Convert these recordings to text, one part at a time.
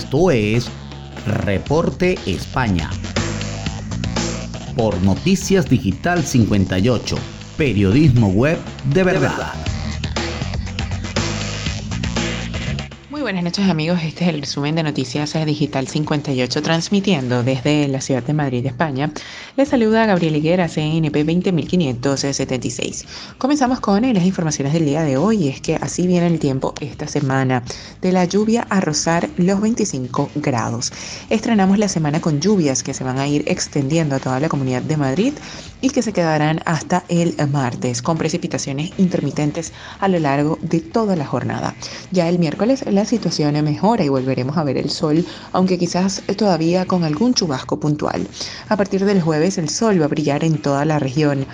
Esto es Reporte España. Por Noticias Digital 58, periodismo web de verdad. Muy buenas noches amigos, este es el resumen de Noticias Digital 58 transmitiendo desde la ciudad de Madrid, España. Les saluda Gabriel Higuera, CNP 20576. Comenzamos con las informaciones del día de hoy, es que así viene el tiempo esta semana, de la lluvia a rozar los 25 grados. Estrenamos la semana con lluvias que se van a ir extendiendo a toda la comunidad de Madrid y que se quedarán hasta el martes, con precipitaciones intermitentes a lo largo de toda la jornada. Ya el miércoles las situación mejora y volveremos a ver el sol, aunque quizás todavía con algún chubasco puntual. A partir del jueves el sol va a brillar en toda la región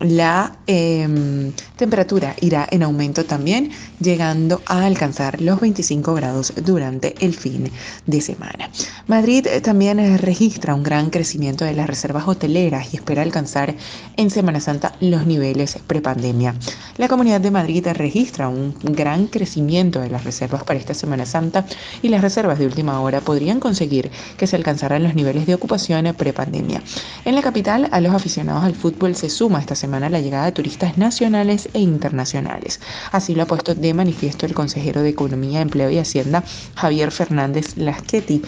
la em, temperatura irá en aumento también, llegando a alcanzar los 25 grados durante el fin de semana. Madrid también registra un gran crecimiento de las reservas hoteleras y espera alcanzar en Semana Santa los niveles prepandemia. La Comunidad de Madrid registra un gran crecimiento de las reservas para esta Semana Santa y las reservas de última hora podrían conseguir que se alcanzaran los niveles de ocupación prepandemia. En la capital, a los aficionados al fútbol se suma esta semana la llegada de turistas nacionales e internacionales. Así lo ha puesto de manifiesto el consejero de Economía, Empleo y Hacienda, Javier Fernández Lasqueti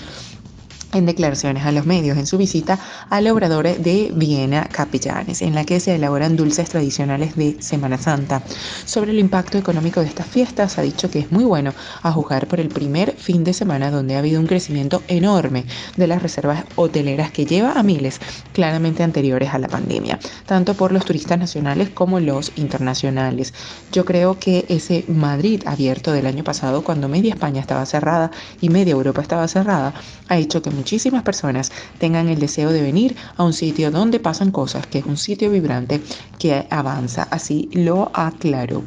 en declaraciones a los medios en su visita al obrador de Viena Capellanes, en la que se elaboran dulces tradicionales de Semana Santa. Sobre el impacto económico de estas fiestas, ha dicho que es muy bueno a juzgar por el primer fin de semana donde ha habido un crecimiento enorme de las reservas hoteleras que lleva a miles claramente anteriores a la pandemia, tanto por los turistas nacionales como los internacionales. Yo creo que ese Madrid abierto del año pasado, cuando media España estaba cerrada y media Europa estaba cerrada, ha hecho que muchísimas personas tengan el deseo de venir a un sitio donde pasan cosas, que es un sitio vibrante que avanza. Así lo aclaró.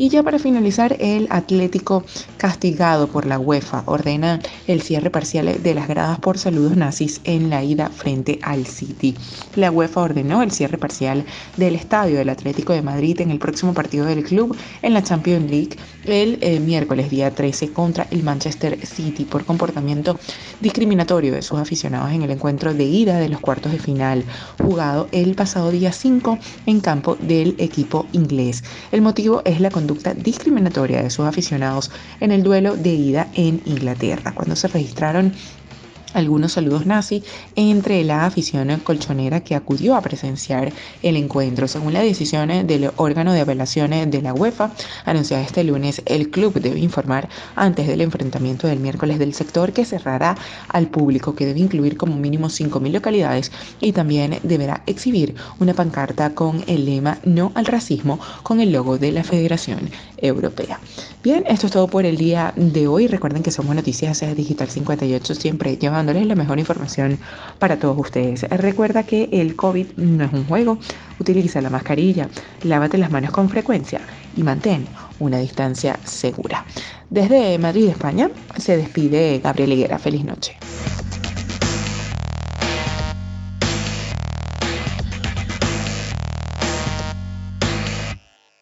Y ya para finalizar, el Atlético castigado por la UEFA ordena el cierre parcial de las gradas por saludos nazis en la ida frente al City. La UEFA ordenó el cierre parcial del estadio del Atlético de Madrid en el próximo partido del club en la Champions League el eh, miércoles día 13 contra el Manchester City por comportamiento discriminatorio de sus aficionados en el encuentro de ida de los cuartos de final, jugado el pasado día 5 en campo del equipo inglés. El motivo es la conducta discriminatoria de sus aficionados en el duelo de ida en Inglaterra, cuando se registraron algunos saludos nazi entre la afición colchonera que acudió a presenciar el encuentro. Según la decisión del órgano de apelaciones de la UEFA, anunciada este lunes, el club debe informar antes del enfrentamiento del miércoles del sector que cerrará al público, que debe incluir como mínimo 5.000 localidades y también deberá exhibir una pancarta con el lema No al racismo con el logo de la Federación Europea. Bien, esto es todo por el día de hoy. Recuerden que somos Noticias Digital 58, siempre llevan dándoles la mejor información para todos ustedes. Recuerda que el COVID no es un juego, utiliza la mascarilla, lávate las manos con frecuencia y mantén una distancia segura. Desde Madrid, España, se despide Gabriel Higuera. Feliz noche.